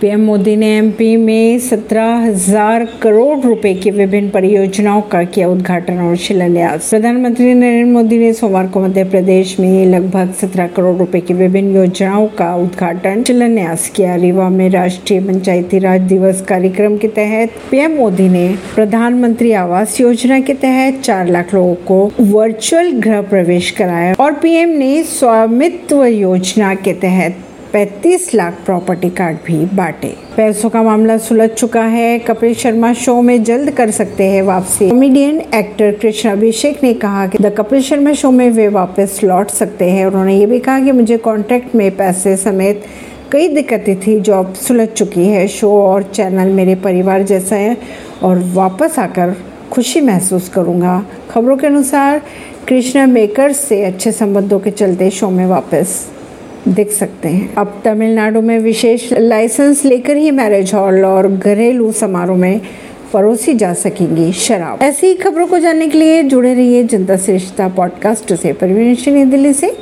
PM Modi ने MP में सत्रह हज़ार करोड़ रुपए की विभिन्न परियोजनाओं का किया उद्घाटन और शिलान्यास। प्रधानमंत्री नरेंद्र मोदी ने सोमवार को मध्य प्रदेश में लगभग सत्रह करोड़ रुपए की विभिन्न योजनाओं का उद्घाटन, शिलान्यास किया। रीवा में राष्ट्रीय पंचायती राज दिवस कार्यक्रम के तहत पीएम मोदी ने प्रधानमंत्री आवास योजना के तहत चार लाख लोगों को वर्चुअल गृह प्रवेश कराया और पीएम ने स्वामित्व योजना के तहत 35 लाख प्रॉपर्टी कार्ड भी बांटे। पैसों का मामला सुलझ चुका है। कपिल शर्मा शो में जल्द कर सकते हैं वापसी। कॉमेडियन एक्टर कृष्ण अभिषेक ने कहा कि द कपिल शर्मा शो में वे वापस लौट सकते हैं। उन्होंने ये भी कहा कि मुझे कॉन्ट्रैक्ट में पैसे समेत कई दिक्कतें थी। जो अब सुलझ चुकी है। शो और चैनल मेरे परिवार जैसा है और वापस आकर खुशी महसूस करूँगा। खबरों के अनुसार कृष्णा मेकर्स से अच्छे संबंधों के चलते शो में वापस देख सकते हैं। अब तमिलनाडु में विशेष लाइसेंस लेकर ही मैरिज हॉल और घरेलू समारोह में परोसी जा सकेंगी शराब। ऐसी खबरों को जानने के लिए जुड़े रहिए जनता श्रेष्ठता पॉडकास्ट से। परवीन दिल्ली से।